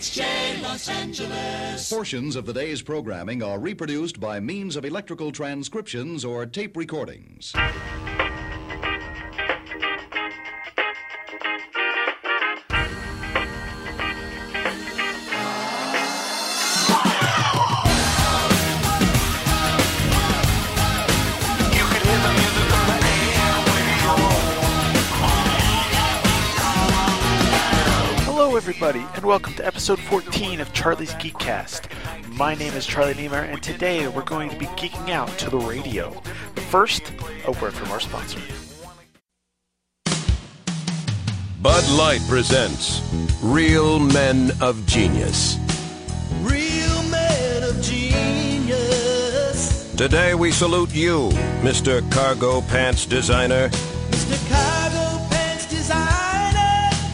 KHJ Los Angeles. Portions of the day's programming are reproduced by means of electrical transcriptions or tape recordings. Everybody, and welcome to episode 14 of Charlie's Geekcast. My name is Charlie Niemeyer, and today we're going to be geeking out to the radio. But first, a word from our sponsor. Bud Light presents Real Men of Genius. Real men of genius. Today we salute you, Mr. Cargo Pants Designer. Mr. Cargo Pants Designer.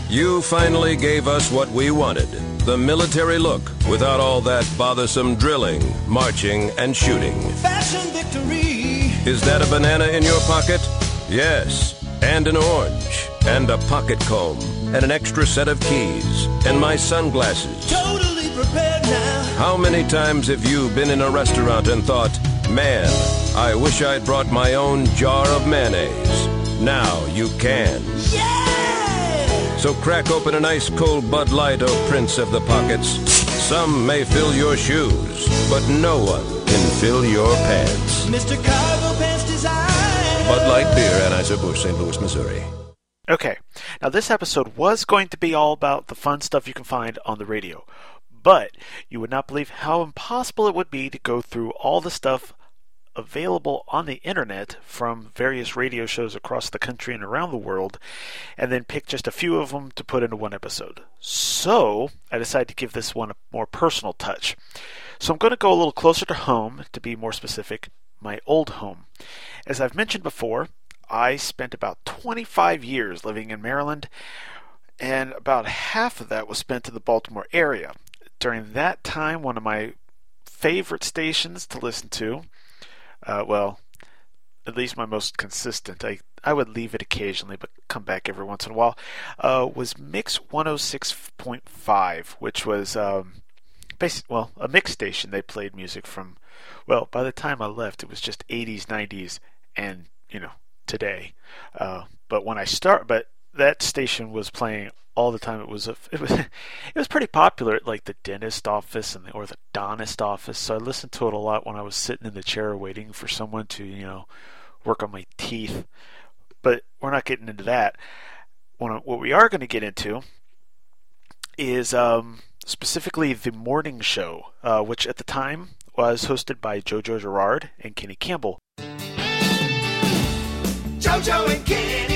You finally gave us what we wanted the military look without all that bothersome drilling, marching, and shooting. Fashion victory. Is that a banana in your pocket? Yes. And an orange, and a pocket comb, and an extra set of keys, and my sunglasses. Totally prepared now. How many times have you been in a restaurant and thought, man, I wish I'd brought my own jar of mayonnaise? Now you can. Yeah! So crack open an ice cold Bud Light, oh Prince of the Pockets. Some may fill your shoes, but no one can fill your pants. Mr. Cargo Pants Designer. Bud Light Beer, Anheuser-Busch, St. Louis, Missouri. Okay, now this episode was going to be all about the fun stuff you can find on the radio, but you would not believe how impossible it would be to go through all the stuff available on the internet from various radio shows across the country and around the world, and then pick just a few of them to put into one episode. So, I decided to give this one a more personal touch. So, I'm going to go a little closer to home, to be more specific, my old home. As I've mentioned before, I spent about 25 years living in Maryland, and about half of that was spent in the Baltimore area. During that time, one of my favorite stations to listen to uh, well, at least my most consistent. I I would leave it occasionally, but come back every once in a while. Uh, was Mix 106.5, which was um, well a mix station. They played music from, well, by the time I left, it was just 80s, 90s, and you know today. Uh, but when I start, but that station was playing all the time. It was a, it was it was pretty popular at like the dentist office and the orthodontist office. So I listened to it a lot when I was sitting in the chair waiting for someone to you know work on my teeth. But we're not getting into that. What we are going to get into is um, specifically the morning show, uh, which at the time was hosted by JoJo Girard and Kenny Campbell. JoJo and Kenny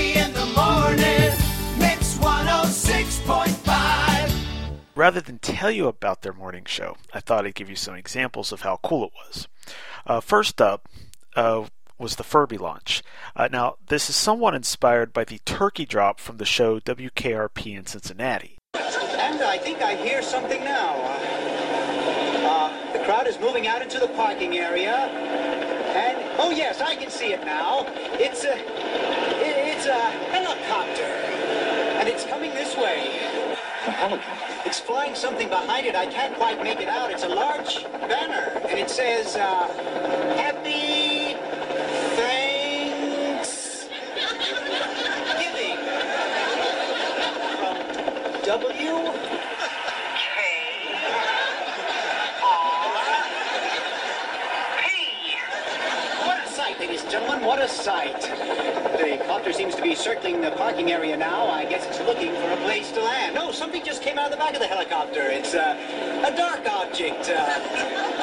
morning. Mix 106.5. Rather than tell you about their morning show, I thought I'd give you some examples of how cool it was. Uh, first up uh, was the Furby launch. Uh, now, this is somewhat inspired by the turkey drop from the show WKRP in Cincinnati. And I think I hear something now. Uh, the crowd is moving out into the parking area. And, oh yes, I can see it now. It's a, it- it's a helicopter. And it's coming this way. A helicopter? It's flying something behind it. I can't quite make it out. It's a large banner. And it says, uh, Happy Thanks Giving. From W. What a sight, ladies and gentlemen, what a sight. The copter seems to be circling the parking area now. I guess it's looking for a place to land. No, something just came out of the back of the helicopter. It's uh, a dark object. Uh,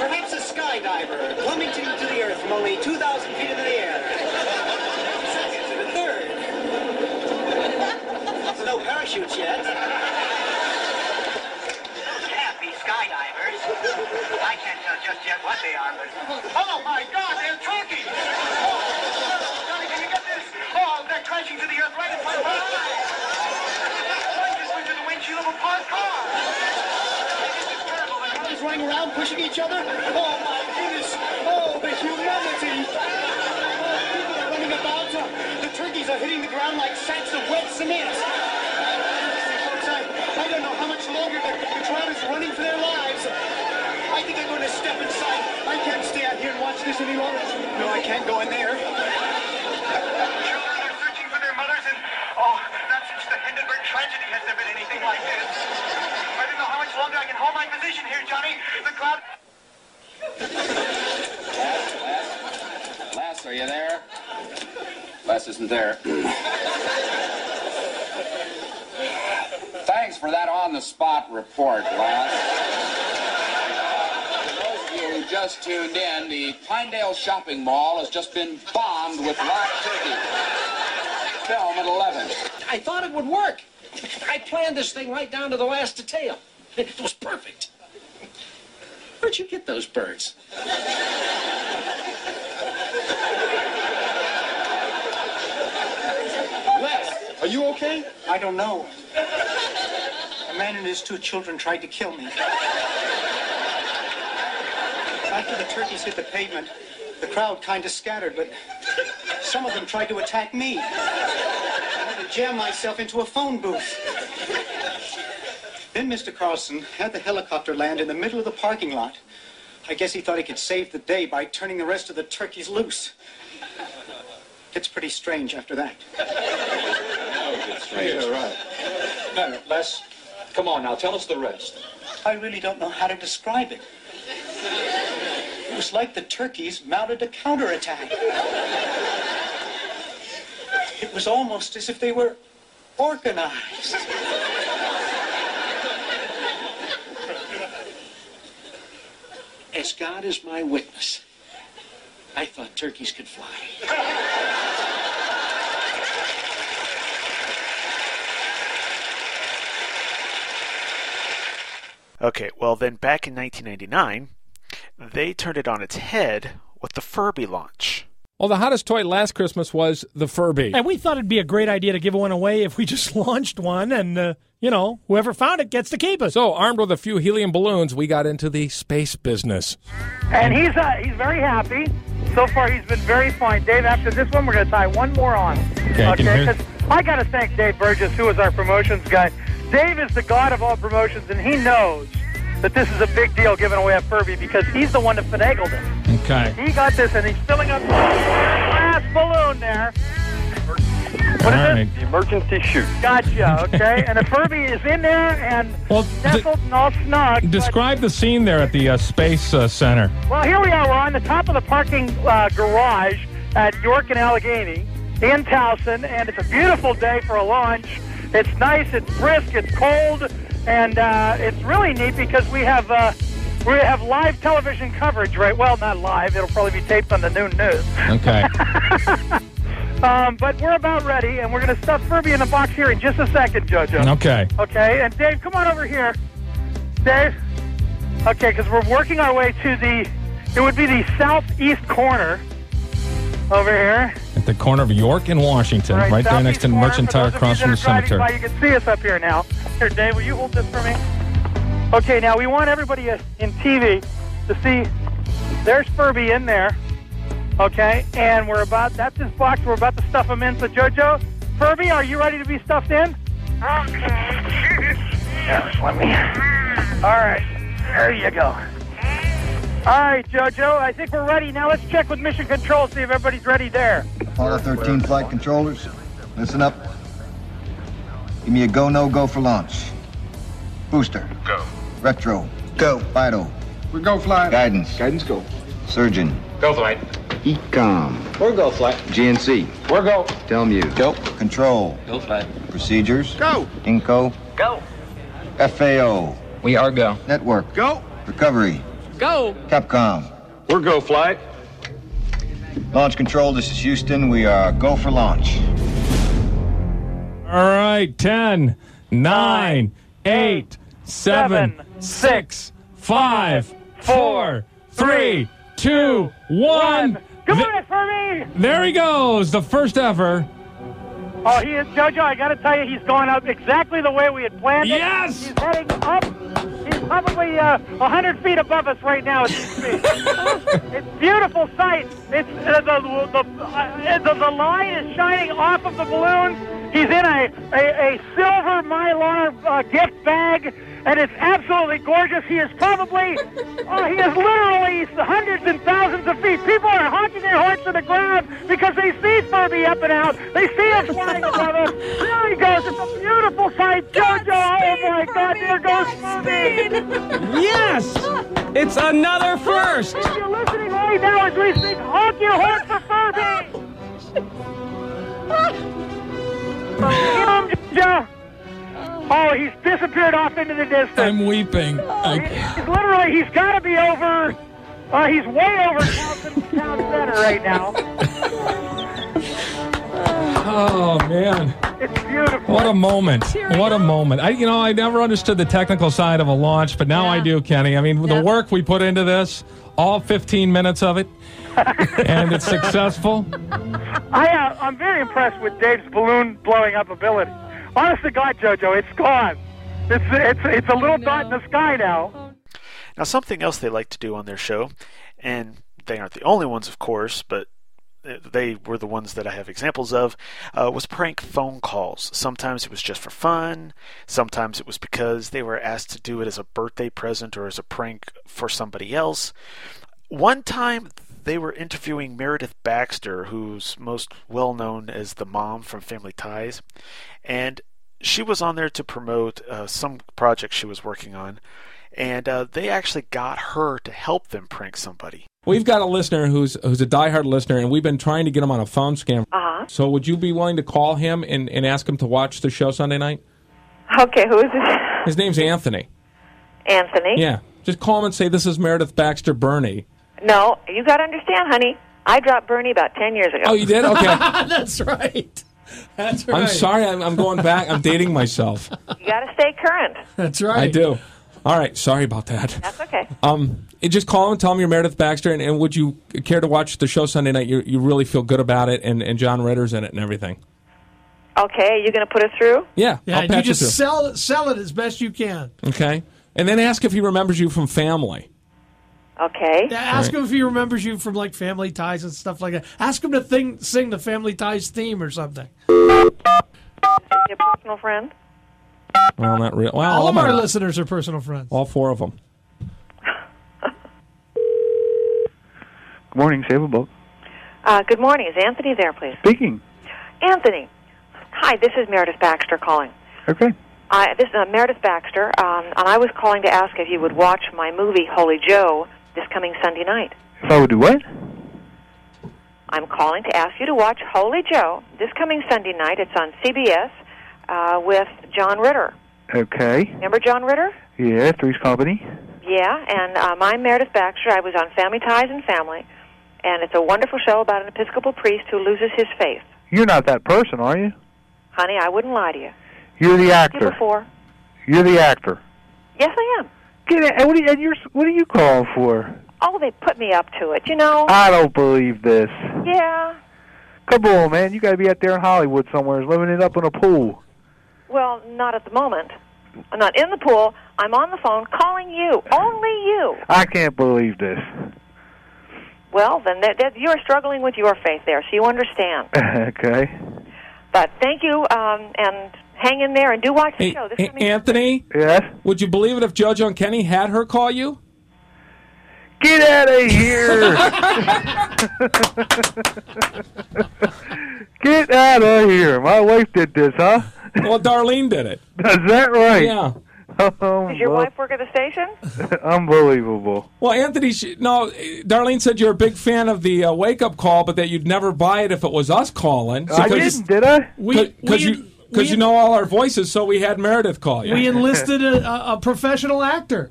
perhaps a skydiver plummeting to the earth from only 2,000 feet into the air. Second to the third. No parachutes yet. happy skydivers. I can't tell just yet what they are, but... Oh my God, they're turkeys! Oh, Johnny, can you get this? Oh, they're crashing to the earth right in front of my eyes. One just went through the windshield of a parked car. This is terrible. The is running around pushing each other. Oh my goodness! Oh, the humanity! Oh, people are running about. Uh, the turkeys are hitting the ground like sacks of wet cement. I, I don't know how much longer the, the crowd is running this any longer. No, I can't go in there. Children are searching for their mothers, and oh, not since the Hindenburg tragedy has there been anything like this. I don't know how much longer I can hold my position here, Johnny. The crowd. Les, are you there? Les isn't there. Thanks for that on-the-spot report, Les. For those of you who just tuned in, the Pinedale Shopping Mall has just been bombed with live turkey. Film at 11. I thought it would work. I planned this thing right down to the last detail. It was perfect. Where'd you get those birds? Les, are you okay? I don't know. A man and his two children tried to kill me. After the turkeys hit the pavement, the crowd kind of scattered, but some of them tried to attack me. I had to jam myself into a phone booth. Then Mr. Carlson had the helicopter land in the middle of the parking lot. I guess he thought he could save the day by turning the rest of the turkeys loose. It's pretty strange after that. Yeah, right. No, no, Les, come on now, tell us the rest. I really don't know how to describe it. Was like the turkeys mounted a counterattack. It was almost as if they were organized. As God is my witness, I thought turkeys could fly. Okay, well, then back in 1999, they turned it on its head with the Furby launch. Well, the hottest toy last Christmas was the Furby. And we thought it'd be a great idea to give one away if we just launched one, and uh, you know, whoever found it gets to keep it. So, armed with a few helium balloons, we got into the space business. And he's uh, he's very happy. So far, he's been very fine. Dave, after this one, we're going to tie one more on. I can 'cause I got to thank Dave Burgess, who is our promotions guy. Dave is the god of all promotions, and he knows that this is a big deal giving away a Furby because he's the one that finagled it. Okay. He got this, and he's filling up the glass balloon there. What is right. The emergency chute. Gotcha. Okay, and the Furby is in there and Well, nestled and all snug. Describe the scene there at the uh, Space uh, Center. well, here we are. We're on the top of the parking uh, garage at York and Allegheny in Towson, and it's a beautiful day for a launch. It's nice, it's brisk, it's cold, and uh, it's really neat because we have uh, we have live television coverage, right? Well, not live. It'll probably be taped on the noon news. Okay. Um, but we're about ready, and we're going to stuff Furby in the box here in just a second, JoJo. Okay. Okay, and Dave, come on over here. Dave. Okay, because we're working our way to the, it would be the southeast corner over here. At the corner of York and Washington, right, there next to southeast corner. Merchant For Tire those of across you from the that are driving cemetery. By, you can see us up here now. Here, Dave, will you hold this for me? Okay, now we want everybody uh, in TV to see there's Furby in there. Okay, and we're about, that's his box. We're about to stuff him in. So, JoJo, Furby, are you ready to be stuffed in? Okay. Yeah, let me. All right, there you go. All right, JoJo, I think we're ready. Now let's check with Mission Control, see if everybody's ready there. Apollo 13 flight controllers, listen up. Give me a go, no go for launch. Booster. Go. Retro. Go. FIDO. We go flight. Guidance. Guidance go. Surgeon. Go flight. EECOM. We're go flight. GNC. We're go. Telmu. Go. Control. Go flight. Procedures. Go. Inco. Go. FAO. We are go. Network. Go. Recovery. Go. Capcom. We're go flight. Launch control, this is Houston. We are go for launch. All right, 10, 9, 8, 7, 6, 5, 4, 3, 2, 1. Come on, Furby! There he goes, the first ever. Oh, he is JoJo. I got to tell you, he's going up exactly the way we had planned it. Yes! He's heading up. He's probably uh, 100 feet above us right now. At this speed. it's a beautiful sight. It's uh, the the, uh, the the line is shining off of the balloon, He's in a, a, a silver mylar uh, gift bag, and it's absolutely gorgeous. He is probably, uh, he is literally hundreds and thousands of feet. People are honking their horns to the ground because they see Furby up and out. They see him flying above us. There he goes. It's a beautiful sight. JoJo, oh my God, there goes Furby. Yes! It's another first! If you're listening right now as we speak, honk your horn for Furby. Oh, he's disappeared off into the distance. I'm weeping. I, He's literally, he's got to be over. Uh, he's way over Towson Town Center right now. oh man. It's beautiful. What a moment! What a moment! I, you know, I never understood the technical side of a launch, but now I do, Kenny. I mean, the work we put into this, all 15 minutes of it, and it's successful. I, uh, I'm very impressed with Dave's balloon blowing up ability. Honest to God, JoJo, it's gone. It's it's it's a little dot in the sky now. Now, something else they like to do on their show, and they aren't the only ones, of course, but they were the ones that I have examples of, uh, was prank phone calls. Sometimes it was just for fun. Sometimes it was because they were asked to do it as a birthday present or as a prank for somebody else. One time they were interviewing Meredith Baxter, who's most well known as the mom from Family Ties, and she was on there to promote uh, some project she was working on, and uh, they actually got her to help them prank somebody. We've got a listener who's who's a diehard listener, and we've been trying to get him on a phone scam. Uh-huh. So, would you be willing to call him and, and ask him to watch the show Sunday night? Okay, who is this? His name's Anthony. Anthony? Yeah, just call him and say this is Meredith Baxter Birney. No, you got to understand, honey. I dropped Birney about 10 years ago. Oh, you did? Okay. That's right. That's right. I'm sorry. I'm, I'm going back. I'm dating myself. You got to stay current. That's right. I do. All right. Sorry about that. That's okay. Um, and just call him and tell him you're Meredith Baxter, and, and would you care to watch the show Sunday night? You you really feel good about it, and, and John Ritter's in it and everything. Okay, you're going to put us through? Yeah, Yeah, I'll and you patch it just through. sell it, sell it as best you can. Okay, and then ask if he remembers you from Family. Okay. Yeah, ask Right. him if he remembers you from like Family Ties and stuff like that. Ask him to thing, sing the Family Ties theme or something. Your personal friend? Well, not real. Well, All of my- our listeners are personal friends. all four of them. Good morning, Saberboat. Uh, good morning. Is Anthony there, please? Speaking. Anthony. Hi, this is Meredith Baxter calling. Okay. I, this is uh, Meredith Baxter, um, and I was calling to ask if you would watch my movie Holy Joe this coming Sunday night. If I would do what? I'm calling to ask you to watch Holy Joe this coming Sunday night. It's on CBS uh, with John Ritter. Okay. Remember John Ritter? Yeah, Three's Company. Yeah, and um, I'm Meredith Baxter. I was on Family Ties and Family, and it's a wonderful show about an Episcopal priest who loses his faith. You're not that person, are you? Honey, I wouldn't lie to you. You're the actor. You before? You're the actor. Yes, I am. Get it? And what are you, and you're, what are you calling for? Oh, they put me up to it. You know? I don't believe this. yeah. Come on, man. You got to be out there in Hollywood somewhere, living it up in a pool. Well, not at the moment. I'm not in the pool. I'm on the phone calling you. Only you. I can't believe this. Well, then that, that, you're struggling with your faith there, so you understand. okay. But thank you, um, and hang in there and do watch the Hey, show. This A- Anthony. Yes. Would you believe it if JoJo and Kenny had her call you? Get out of here! Get out of here! My wife did this, huh? Well, Darlene did it. Is that right? Yeah. Oh, Does your well, wife work at the station? Unbelievable. Well, Anthony, sh- no, Darlene said you're a big fan of the uh, wake up call, but that you'd never buy it if it was us calling. I didn't, did I? We- Because we- you, cause you know all our voices, so we had Meredith call you. We enlisted a, a, a professional actor.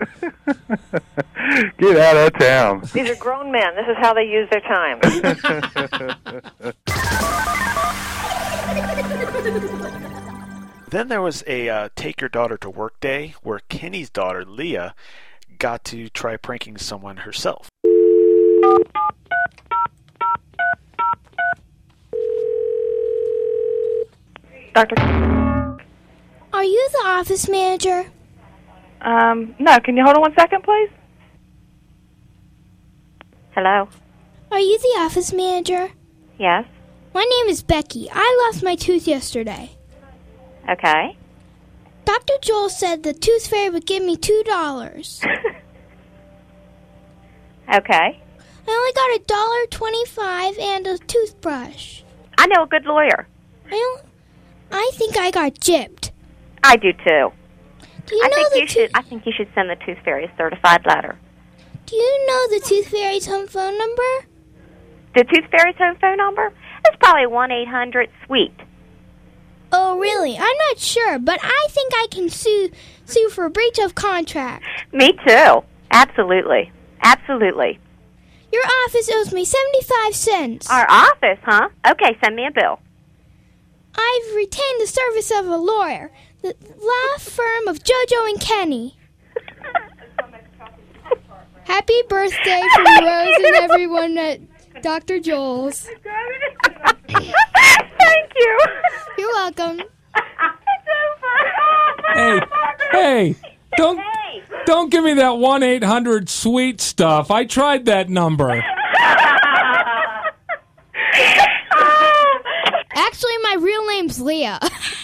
Get out of town. These are grown men. This is how they use their time. Then there was a uh, take your daughter to work day where Kenny's daughter, Leah, got to try pranking someone herself. Doctor. Are you the office manager? Um, no, can you hold on one second, please? Hello. Are you the office manager? Yes. My name is Becky. I lost my tooth yesterday. Okay. Dr. Joel said the tooth fairy would give me two dollars. Okay. I only got a dollar twenty-five and a toothbrush. I know a good lawyer. I don't. I think I got gypped. I do too. Do you I know think the you should. I think you should send the Tooth Fairy a certified letter. Do you know the tooth fairy's home phone number? The Tooth Fairy's home phone number? It's probably one eight hundred sweet. Oh, really? I'm not sure, but I think I can sue sue for breach of contract. Me too. Absolutely. Absolutely. Your office owes me seventy-five cents. Our office, huh? Okay, send me a bill. I've retained the service of a lawyer, the law firm of JoJo and Kenny. Happy birthday from Rose and everyone at Dr. Joel's. Thank you. You're welcome. Hey, hey, don't don't give me that one eight hundred sweet stuff. I tried that number. Actually, my real name's Leah.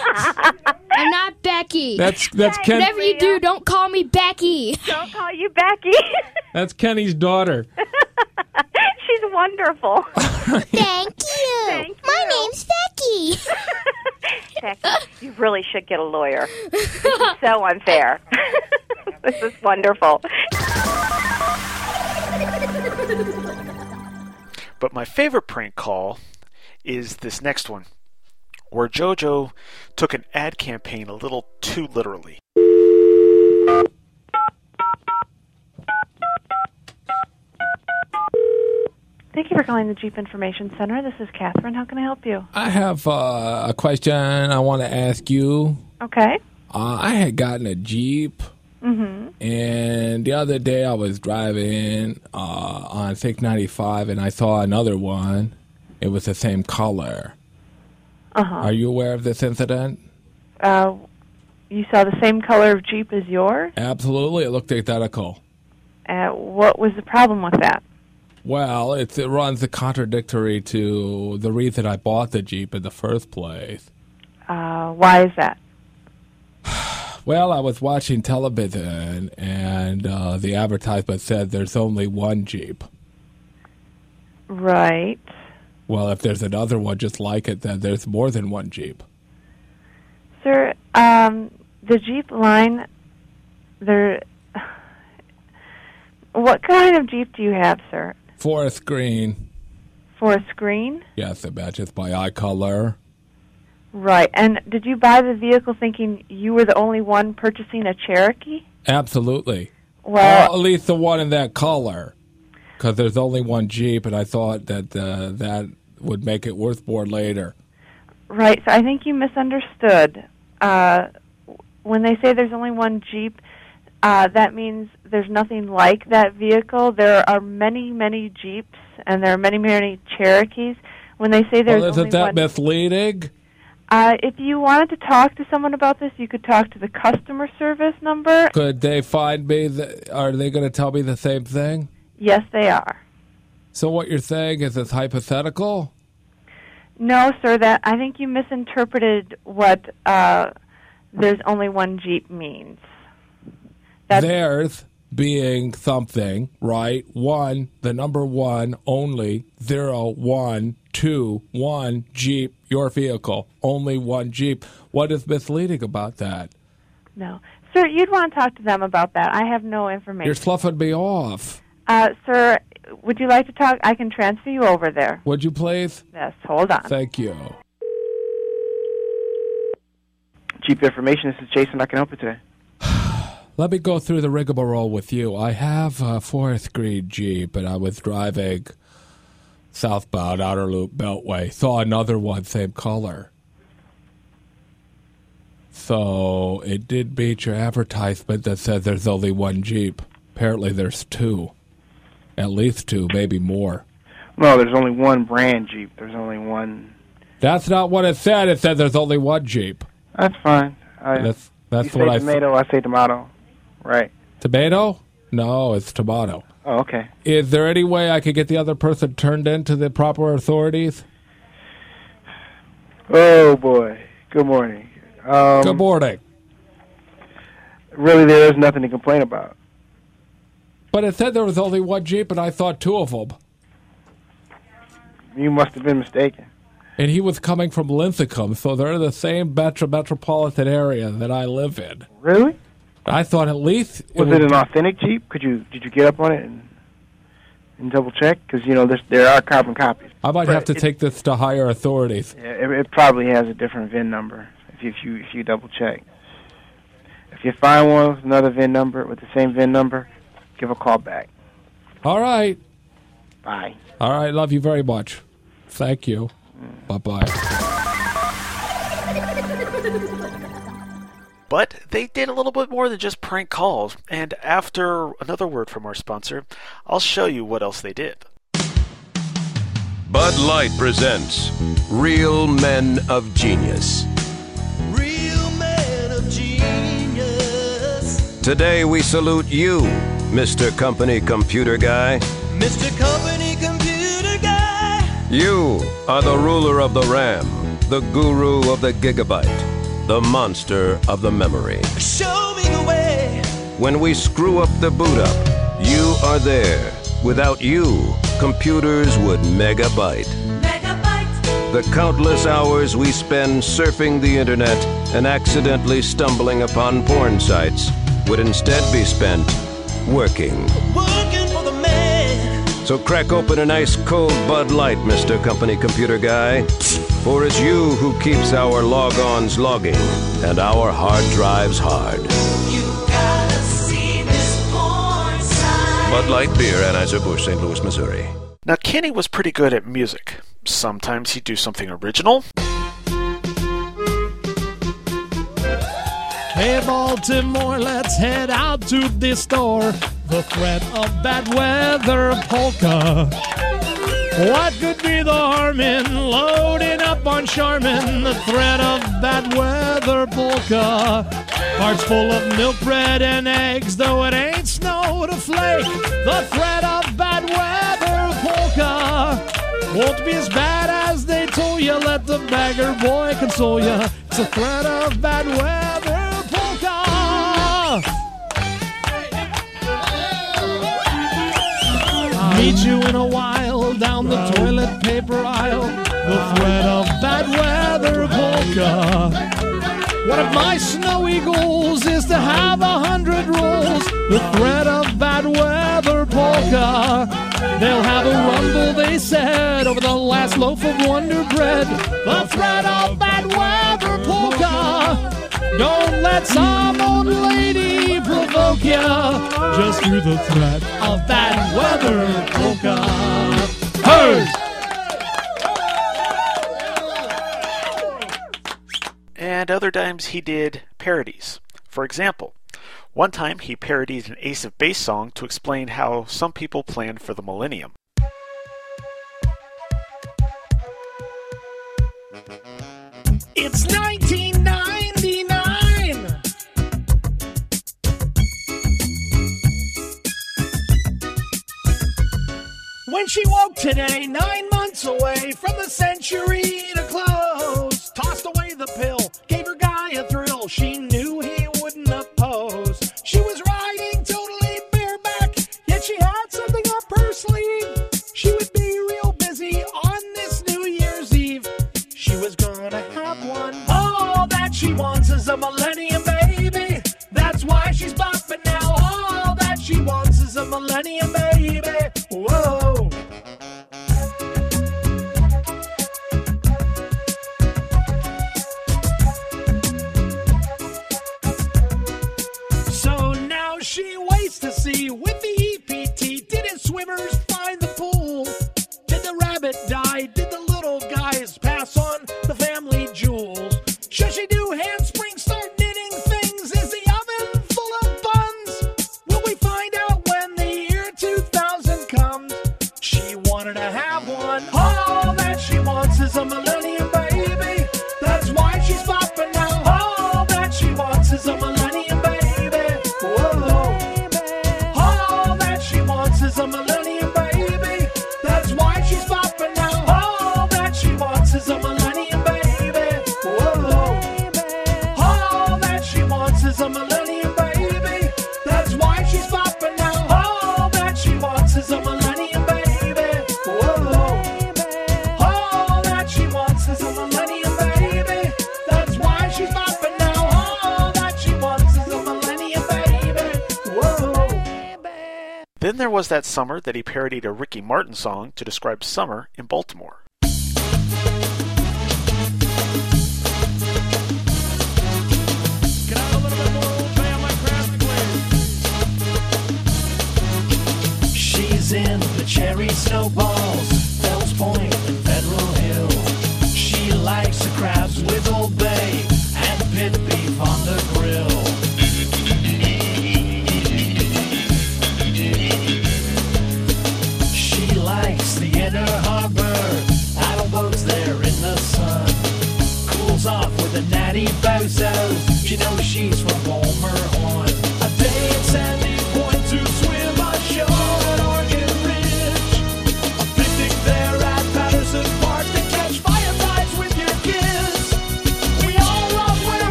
I'm not Becky. That's that's Ken. Whatever you do, don't call me Becky. Don't call you Becky. That's Kenny's daughter. She's wonderful. Thank you. My name's Becky. You really should get a lawyer. This is so unfair. this is wonderful. But my favorite prank call is this next one, where JoJo took an ad campaign a little too literally. Thank you for calling the Jeep Information Center. This is Catherine. How can I help you? I have uh, a question I want to ask you. Okay. Uh, I had gotten a Jeep, Mm-hmm. and the other day I was driving uh, on Thick 95, and I saw another one. It was the same color. Uh-huh. Are you aware of this incident? Uh, you saw the same color of Jeep as yours? Absolutely, it looked identical. Uh, what was the problem with that? Well, it's, it runs contradictory to the reason I bought the Jeep in the first place. Uh, why is that? Well, I was watching television, and uh, the advertisement said there's only one Jeep. Right. Well, if there's another one just like it, then there's more than one Jeep. Sir, um, the Jeep line, there. What kind of Jeep do you have, sir? Forest green, For a screen? yes, it matches my eye color. Right. And did you buy the vehicle thinking you were the only one purchasing a Cherokee? Absolutely. Well- Or at least the one in that color, because there's only one Jeep, and I thought that uh, that would make it worth more later. Right. So I think you misunderstood. Uh, when they say there's only one Jeep, uh, that means there's nothing like that vehicle. There are many, many Jeeps, and there are many, many Cherokees. When they say there's well, isn't that one, misleading? uh, if you wanted to talk to someone about this, you could talk to the customer service number. Could they find me? The, are they going to tell me the same thing? Yes, they are. So what you're saying is it's hypothetical? No, sir. That I think you misinterpreted what uh, "there's only one Jeep" means. That's- Theirs being something, right? One, the number one, only, zero, one, two, one, Jeep, your vehicle, only one Jeep. What is misleading about that? No, sir. You'd want to talk to them about that. I have no information. You're sloughing me off. Uh, sir, would you like to talk? I can transfer you over there. Would you please? Yes, hold on. Thank you. Jeep Information, this is Jason. I can help you today. Let me go through the rigmarole with you. I have a fourth green Jeep, and I was driving southbound Outer Loop Beltway. Saw another one, same color. So it did beat your advertisement that said there's only one Jeep. Apparently, there's two. At least two, maybe more. No, there's only one brand Jeep. There's only one. That's not what it said. It said there's only one Jeep. That's fine. I, That's that's you what say I tomato. I say tomato. Right. Tomato? No, it's tomato. Oh, okay. Is there any way I could get the other person turned in to the proper authorities? Oh boy. Good morning. Um, Good morning. Really, there is nothing to complain about. But it said there was only one Jeep, and I thought two of them. You must have been mistaken. And he was coming from Linthicum, so they're in the same metro metropolitan area that I live in. Really? I thought at least Was would it an authentic Jeep? Could you did you get up on it and and double check? Because you know there's, there are carbon copies. I might But have to it- take this to higher authorities. Yeah, it, it probably has a different VIN number if you, if you if you double check. If you find one with another VIN number with the same VIN number, give a call back. All right. Bye. All right. Love you very much. Thank you. Mm. Bye bye. But they did a little bit more than just prank calls, and after another word from our sponsor, I'll show you what else they did. Bud Light presents Real Men of Genius. Real man of genius. Today we salute you, Mr. Company Computer Guy. Mr. Company Computer Guy. You are the ruler of the RAM, the guru of the gigabyte, the monster of the memory. Show me the way. When we screw up the boot up, you are there. Without you, computers would megabyte. The countless hours we spend surfing the internet and accidentally stumbling upon porn sites would instead be spent working. Working for the man. So crack open a nice cold Bud Light, Mr. Company Computer Guy. For it's you who keeps our logons logging and our hard drives hard. Bud Light Beer, Anheuser-Busch, St. Louis, Missouri. Now, Kenny was pretty good at music. Sometimes he'd do something original, Hey, Baltimore, let's head out to the store. The threat of bad weather polka. What could be the harm in loading up on Charmin? The threat of bad weather polka. Hearts full of milk, bread, and eggs, though it ain't snow to flake. The threat of bad weather polka won't be as bad as they told you. Let the beggar boy console you. It's a threat of bad weather polka. Meet you in a while down the toilet paper aisle. The threat of bad weather polka. One of my snowy goals is to have a hundred rolls. The threat of bad weather polka. They'll have a rumble, they said, over the last loaf of Wonder Bread. The threat of bad weather polka. Don't let some old lady provoke ya. Just through the threat of bad weather polka. And other times he did parodies. For example, one time he parodied an Ace of Base song to explain how some people planned for the millennium. It's 1999. When she woke today, nine months away from the century to close, tossed away the pill, was that summer that he parodied a Ricky Martin song to describe summer in Baltimore. She's in the cherry snowballs, Fells Point and Federal Hill. She likes the crabs with Old Bay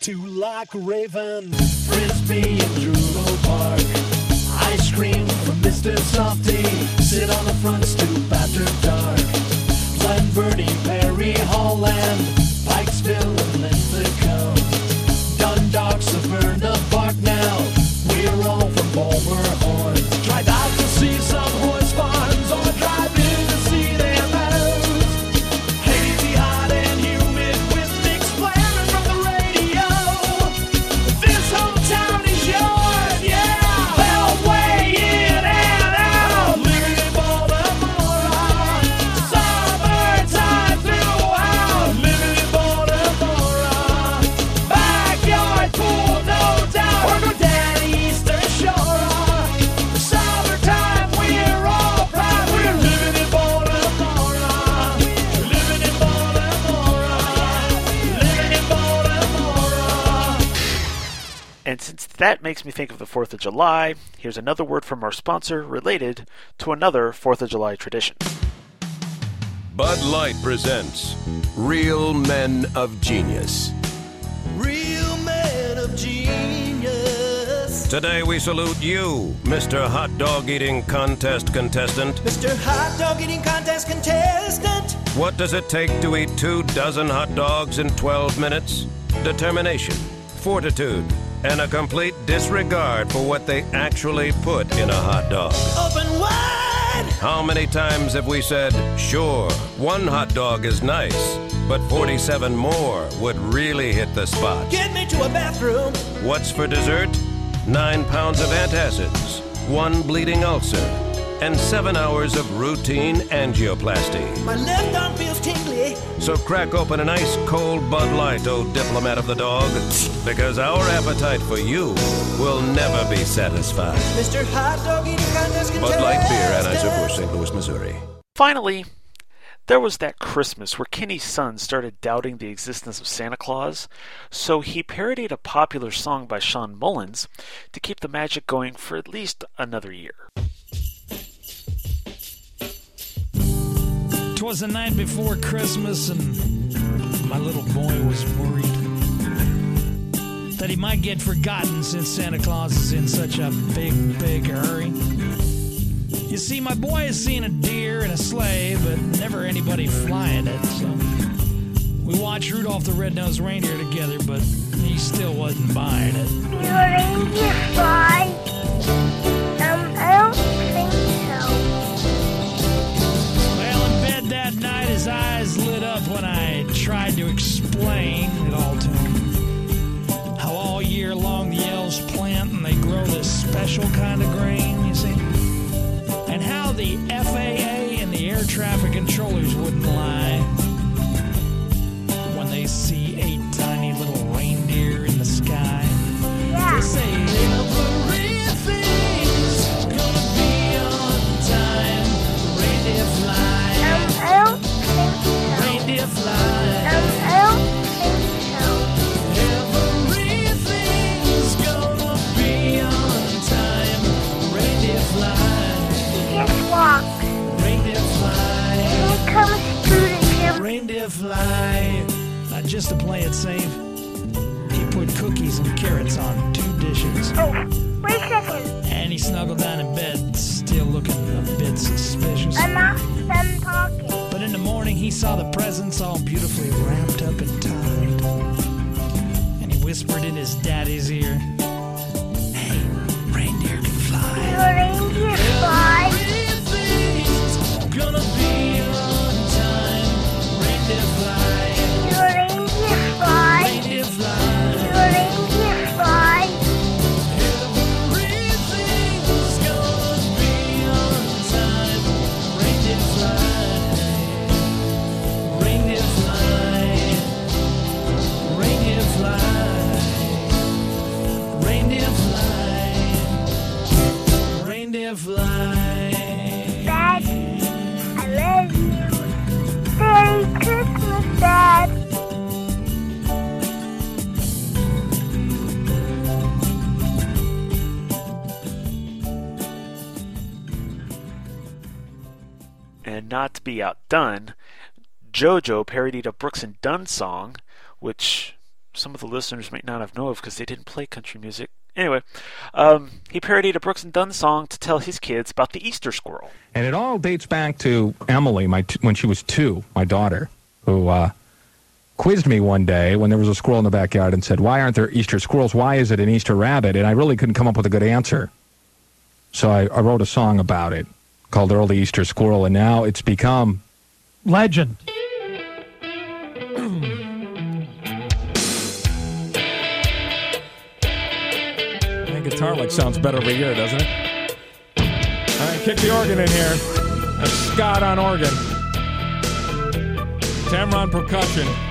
to Loch Raven, Frisbee and Druro Park. Ice cream from Mr. Softee, sit on the front stoop after dark. Glen Burnie, Perry, Holland, Pikesville and Linthicum. Dundalk, Severna, Park now, we're all from Bulmer that makes me think of the 4th of July, here's another word from our sponsor related to another 4th of July tradition. Bud Light presents Real Men of Genius. Real men of genius. Today we salute you, Mr. Hot Dog Eating Contest contestant. Mr. Hot Dog Eating Contest contestant. What does it take to eat two dozen hot dogs in 12 minutes? Determination, fortitude, and a complete disregard for what they actually put in a hot dog. Open wide. How many times have we said, sure, one hot dog is nice, but 47 more would really hit the spot? Get me to a bathroom. What's for dessert? Nine pounds of antacids, one bleeding ulcer, and seven hours of routine angioplasty. My left arm feels tingly. So crack open an ice cold Bud Light, old diplomat of the dog, because our appetite for you will never be satisfied. Mr. Hot Dog Eating Contest contestant. Bud Light Beer, Anheuser-Busch, St. Louis, Missouri. Finally, there was that Christmas where Kenny's son started doubting the existence of Santa Claus, so he parodied a popular song by Shawn Mullins to keep the magic going for at least another year. Twas the night before Christmas, and my little boy was worried that he might get forgotten since Santa Claus is in such a big, big hurry. You see, my boy has seen a deer in a sleigh, but never anybody flying it, so we watched Rudolph the Red-Nosed Reindeer together, but he still wasn't buying it. Do reindeer his eyes lit up when I tried to explain it all to him. How all year long the elves plant and they grow this special kind of grain, you see. And how the saw the presents all And not to be outdone, JoJo parodied a Brooks and Dunn song, which some of the listeners might not have known of because they didn't play country music. Anyway, um, he parodied a Brooks and Dunn song to tell his kids about the Easter squirrel. And it all dates back to Emily, my t- when she was two, my daughter, who uh, quizzed me one day when there was a squirrel in the backyard and said, "Why aren't there Easter squirrels? Why is it an Easter rabbit?" And I really couldn't come up with a good answer, so I, I wrote a song about it called "Early Easter Squirrel," and now it's become legend. That guitar like sounds better every year, doesn't it? All right, kick the organ in here. That's Scott on organ. Tamra on percussion.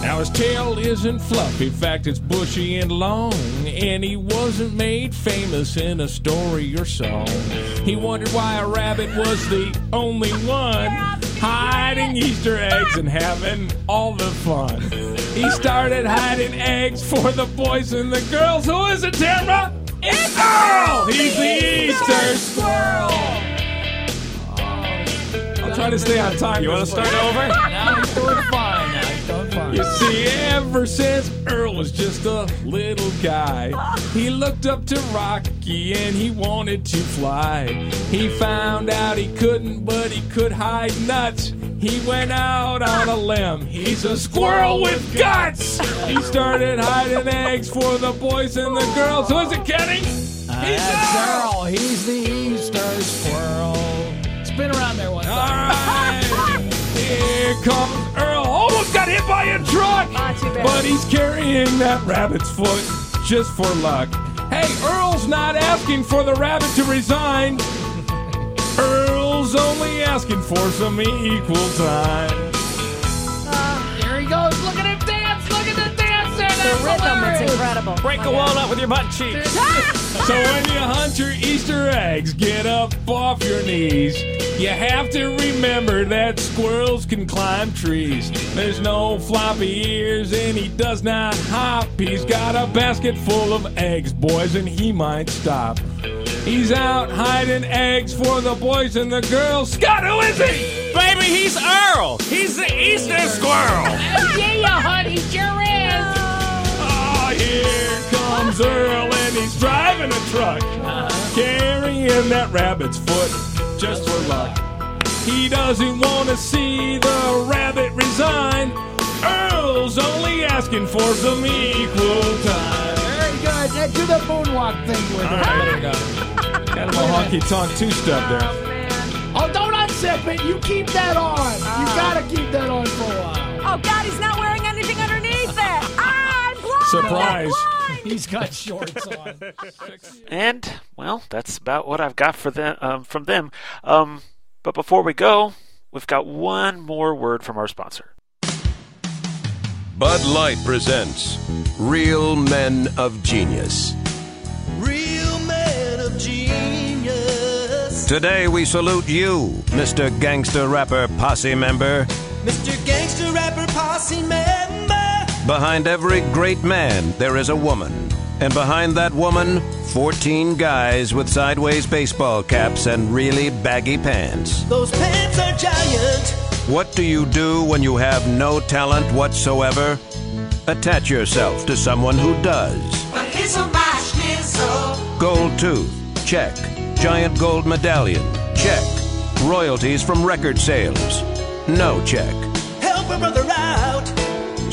Now his tail isn't fluffy, in fact it's bushy and long, and he wasn't made famous in a story or song. He wondered why a rabbit was the only one hiding Easter eggs and having all the fun. He started hiding eggs for the boys and the girls. Who is it, Tamra? It's Earl! He's the Easter squirrel! I'll try to stay on time. You wanna start way. over? Now he's doing fine. He's fine. You see, ever since Earl was just a little guy, he looked up to Rocky and he wanted to fly. He found out he couldn't, but he could hide nuts. He went out on a limb. He's a squirrel with guts. He started hiding eggs for the boys and the girls. Who's it, Kenny? That's Earl. He's the Easter squirrel. Spin around there one time. Here comes Earl. Almost got hit by a truck. But he's carrying that rabbit's foot just for luck. Hey, Earl's not asking for the rabbit to resign. Earl's only asking for some equal time. The rhythm, it's incredible. Break a walnut with your butt cheeks. So when you hunt your Easter eggs, get up off your knees. You have to remember that squirrels can climb trees. There's no floppy ears and he does not hop. He's got a basket full of eggs, boys, and he might stop. He's out hiding eggs for the boys and the girls. Scott, who is he? Baby, he's Earl. He's the Easter squirrel. yeah, honey, sure is. Here comes Earl and he's driving a truck, carrying that rabbit's foot just for luck. He doesn't want to see the rabbit resign. Earl's only asking for some equal time. Very good. Now do the moonwalk thing with All it. right, there we go. Kind of a honky tonk two step there. Oh, don't unzip it. You keep that on. You gotta keep that on for a while. Oh God, he's not wearing anything underneath there. Ah, I'm blind. Surprise. He's got shorts on. And well, that's about what I've got for them um, from them. Um, but before we go, we've got one more word from our sponsor. Bud Light presents Real Men of Genius. Real man of genius. Today we salute you, Mr. Gangster Rapper Posse member. Mr. Gangster Rapper Posse member. Behind every great man, there is a woman. And behind that woman, 14 guys with sideways baseball caps and really baggy pants. Those pants are giant. What do you do when you have no talent whatsoever? Attach yourself to someone who does. Gold tooth, check. Giant gold medallion, check. Royalties from record sales, no check. Help a brother out.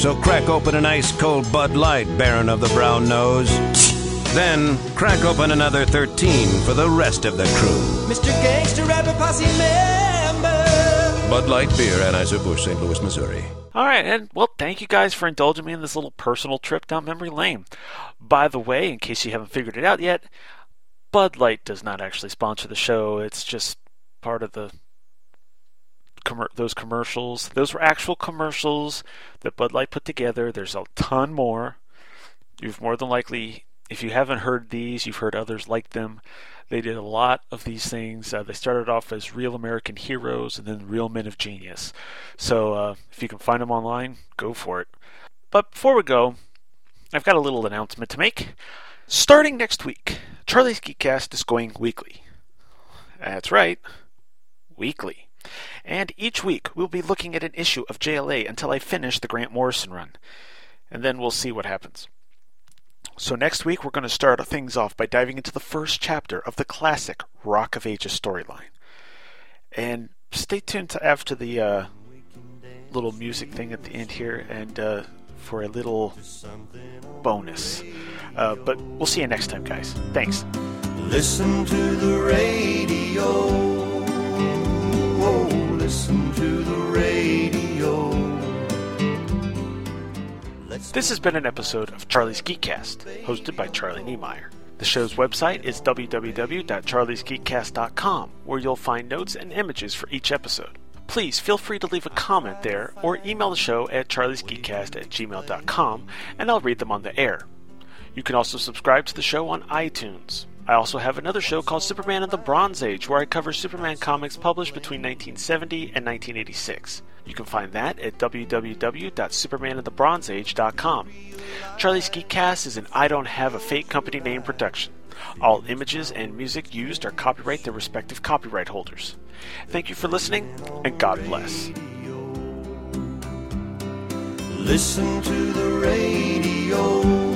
So crack open an ice cold Bud Light, Baron of the Brown Nose. Then crack open another 13 for the rest of the crew. Mr. Gangster Rapper Posse member. Bud Light Beer, Anheuser-Busch, St. Louis, Missouri. All right, and well, thank you guys for indulging me in this little personal trip down memory lane. By the way, in case you haven't figured it out yet, Bud Light does not actually sponsor the show. It's just part of the commer- those commercials. Those were actual commercials that Bud Light put together. There's a ton more. You've more than likely, if you haven't heard these, you've heard others like them. They did a lot of these things. Uh, they started off as Real American Heroes and then Real Men of Genius. So uh, if you can find them online, go for it. But before we go, I've got a little announcement to make. Starting next week, Charlie's Geekcast is going weekly. That's right, weekly. And each week we'll be looking at an issue of JLA until I finish the Grant Morrison run. And then we'll see what happens. So next week we're going to start things off by diving into the first chapter of the classic Rock of Ages storyline. And stay tuned after the uh, little music thing at the end here and uh, for a little bonus. Uh, but we'll see you next time, guys. Thanks. Listen to the radio. Whoa, listen to the radio. This has been an episode of Charlie's Geekcast, hosted by Charlie Niemeyer. The show's website is www.charliesgeekcast.com, where you'll find notes and images for each episode. Please feel free to leave a comment there or email the show at charliesgeekcast at gmail.com and I'll read them on the air. You can also subscribe to the show on iTunes. I also have another show called Superman in the Bronze Age, where I cover Superman comics published between 1970 and 1986. You can find that at www.supermaninthebronzeage.com. Charlie's Geekcast is an I Don't Have a Fake Company name production. All images and music used are copyright their respective copyright holders. Thank you for listening, and God bless. Listen to the radio.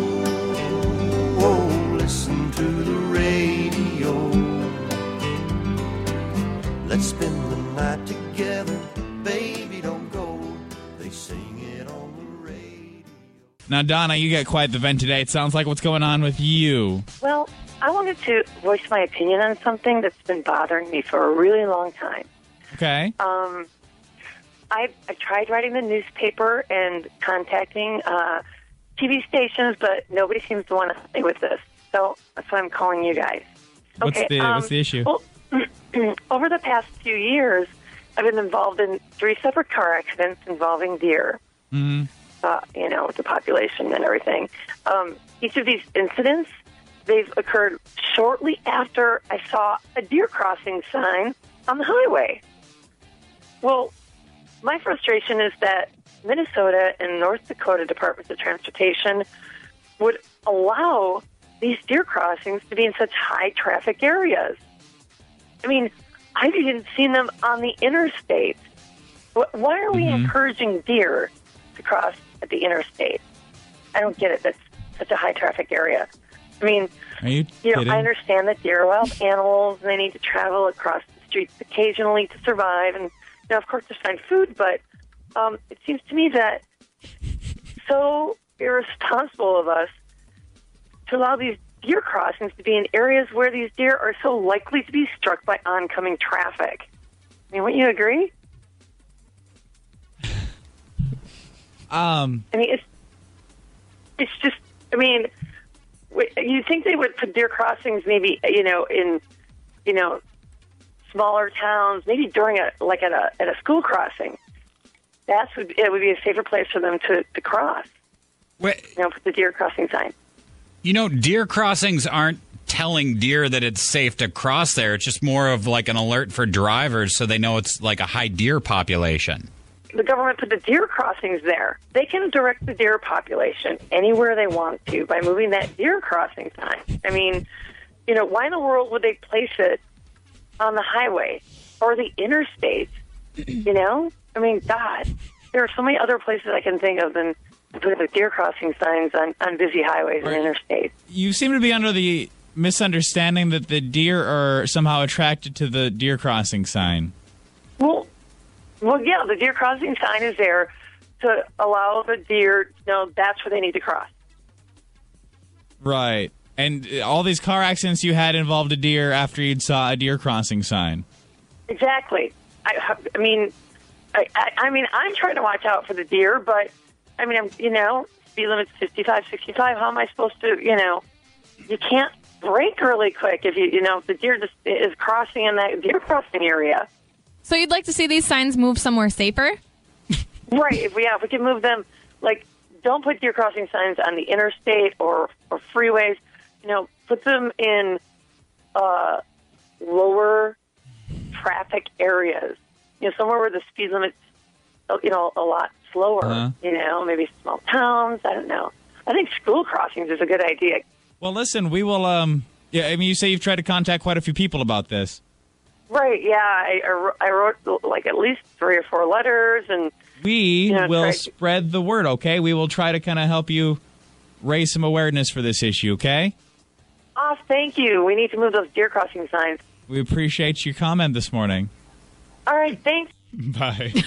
Now, Donna, you got quite the vent today. It sounds like what's going on with you. Well, I wanted to voice my opinion on something that's been bothering me for a really long time. Okay. Um, I, I tried writing the newspaper and contacting uh, TV stations, but nobody seems to want to stay with this. So that's why I'm calling you guys. What's okay, the um, What's the issue? Well, over the past few years, I've been involved in three separate car accidents involving deer. hmm Uh, you know, the population and everything. Um, each of these incidents, they've occurred shortly after I saw a deer crossing sign on the highway. Well, my frustration is that Minnesota and North Dakota Departments of Transportation would allow these deer crossings to be in such high traffic areas. I mean, I've even seen them on the interstate. Why are we encouraging deer to cross at the interstate? I don't get it. That's such a high traffic area. I mean, you you know, kidding? I understand that deer are wild animals and they need to travel across the streets occasionally to survive, and you know, of course, to find food. But um, it seems to me that so irresponsible of us to allow these deer crossings to be in areas where these deer are so likely to be struck by oncoming traffic. I mean, wouldn't you agree? Um, I mean, it's it's just. I mean, you think they would put deer crossings maybe you know in you know smaller towns, maybe during a like at a at a school crossing. That's would it would be a safer place for them to to cross. Wait. You know, put the deer crossing sign. You know, deer crossings aren't telling deer that it's safe to cross there. It's just more of like an alert for drivers so they know it's like a high deer population. The government put the deer crossings there. They can direct the deer population anywhere they want to by moving that deer crossing sign. I mean, you know, why in the world would they place it on the highway or the interstate you know, I mean, God, there are so many other places I can think of than putting the deer crossing signs on on busy highways and interstates. You seem to be under the misunderstanding that the deer are somehow attracted to the deer crossing sign. Well, well, yeah, the deer crossing sign is there to allow the deer to know that's where they need to cross. Right. And uh, all these car accidents you had involved a deer after you'd saw a deer crossing sign. Exactly. I, I mean, I, I, I mean, I'm trying to watch out for the deer, but I mean, I'm, you know, speed limit's 55, 65. How am I supposed to, you know, you can't brake really quick if you, you know, if the deer just is crossing in that deer crossing area. So you'd like to see these signs move somewhere safer? Right. If we, yeah, if we can move them, like, don't put deer crossing signs on the interstate or, or freeways. You know, put them in uh, lower traffic areas. You know, somewhere where the speed limit's, uh, you know, a lot slower. Uh-huh. You know, maybe small towns. I don't know. I think school crossings is a good idea. Well, listen, we will. Um, yeah, I mean, you say you've tried to contact quite a few people about this. Right. Yeah. I, I wrote- like at least three or four letters, and We Yeah, will try- spread the word. Okay, we will try to kind of help you raise some awareness for this issue. Okay, oh, thank you. We need to move those deer crossing signs. we appreciate your comment this morning. All right. Thanks. Bye.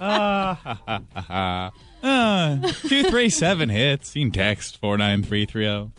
Ah. Uh, two three seven hits. You can text four nine three three zero.